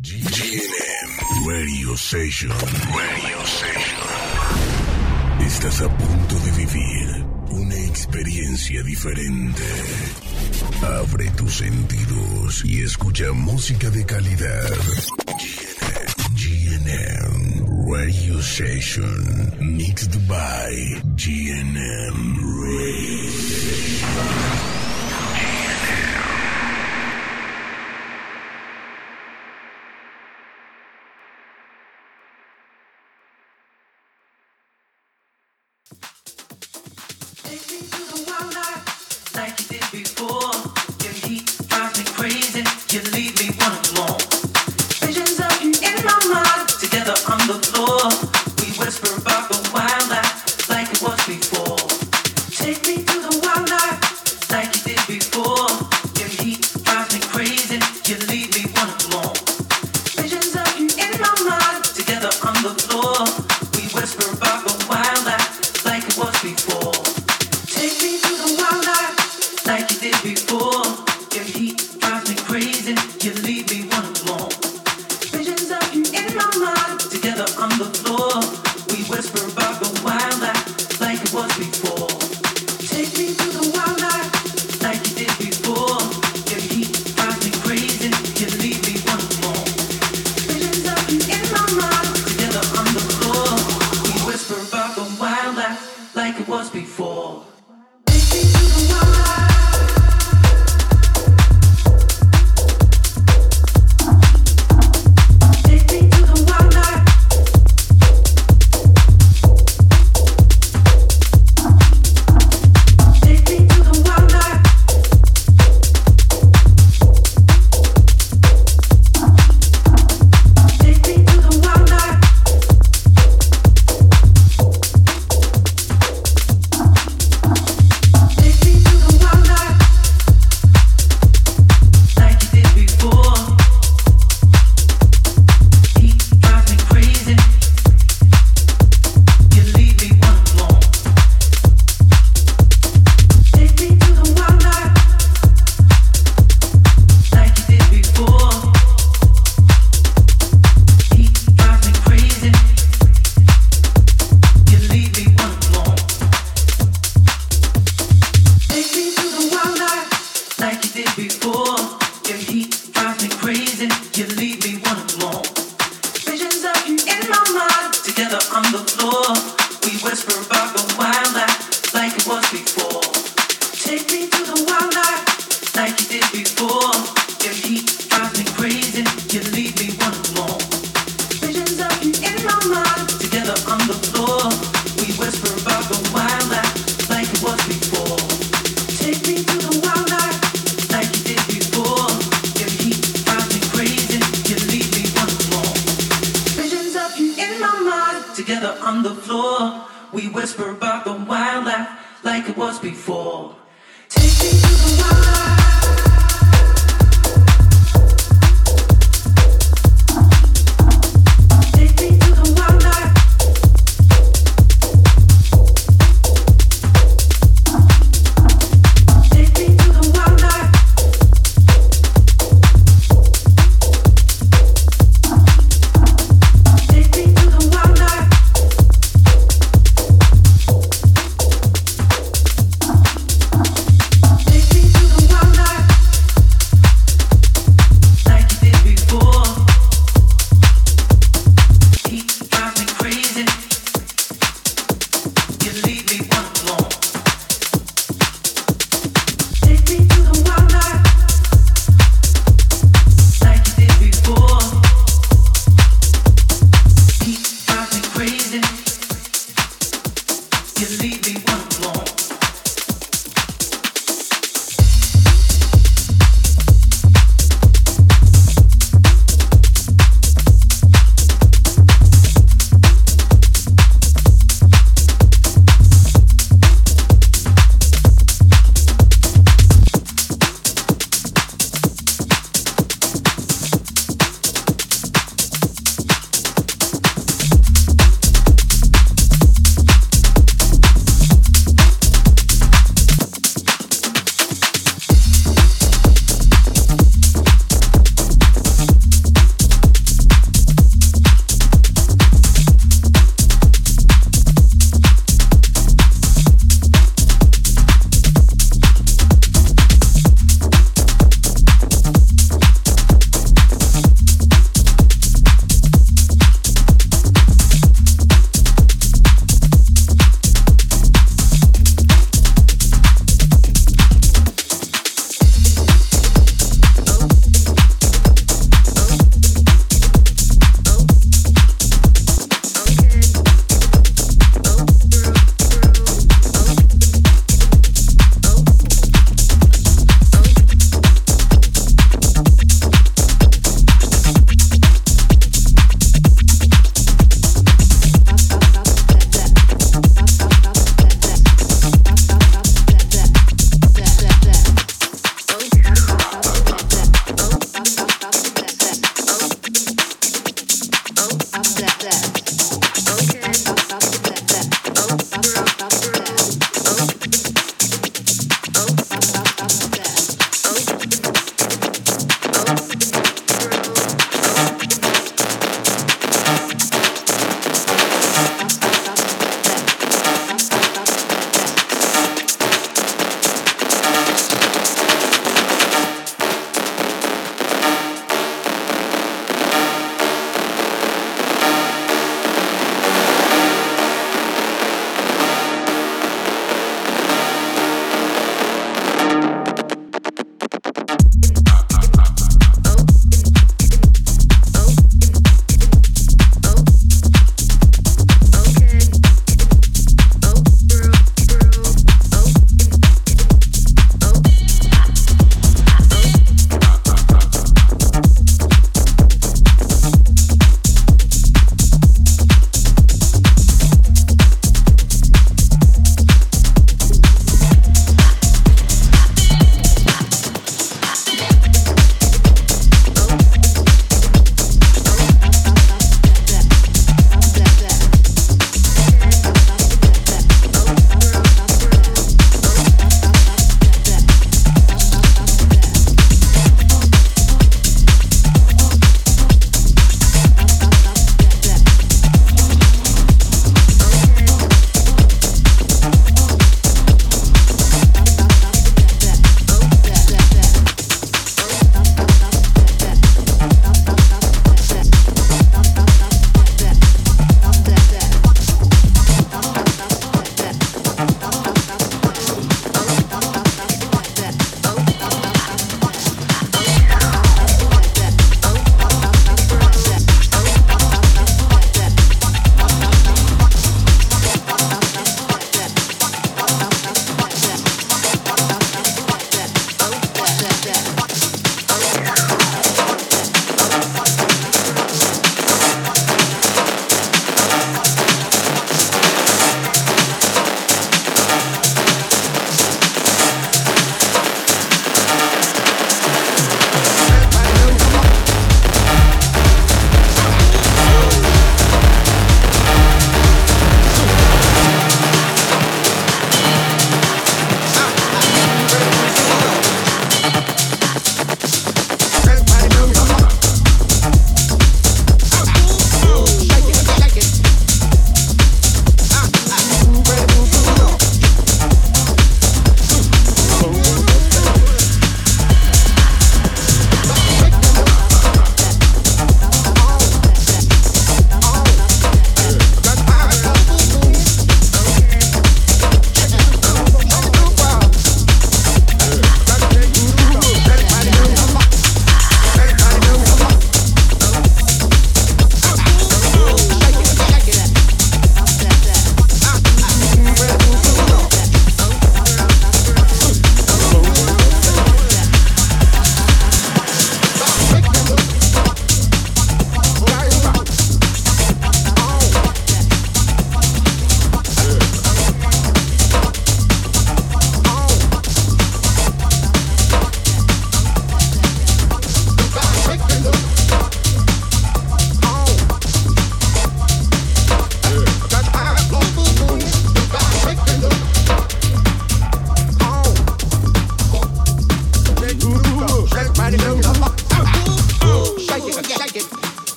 GNM Radio Station. Radio Station. Estás a punto de vivir una experiencia diferente. Abre tus sentidos y escucha música de calidad. GNM Radio Station. Mixed by GNM Radio.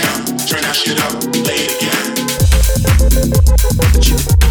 turn that shit up, play it again.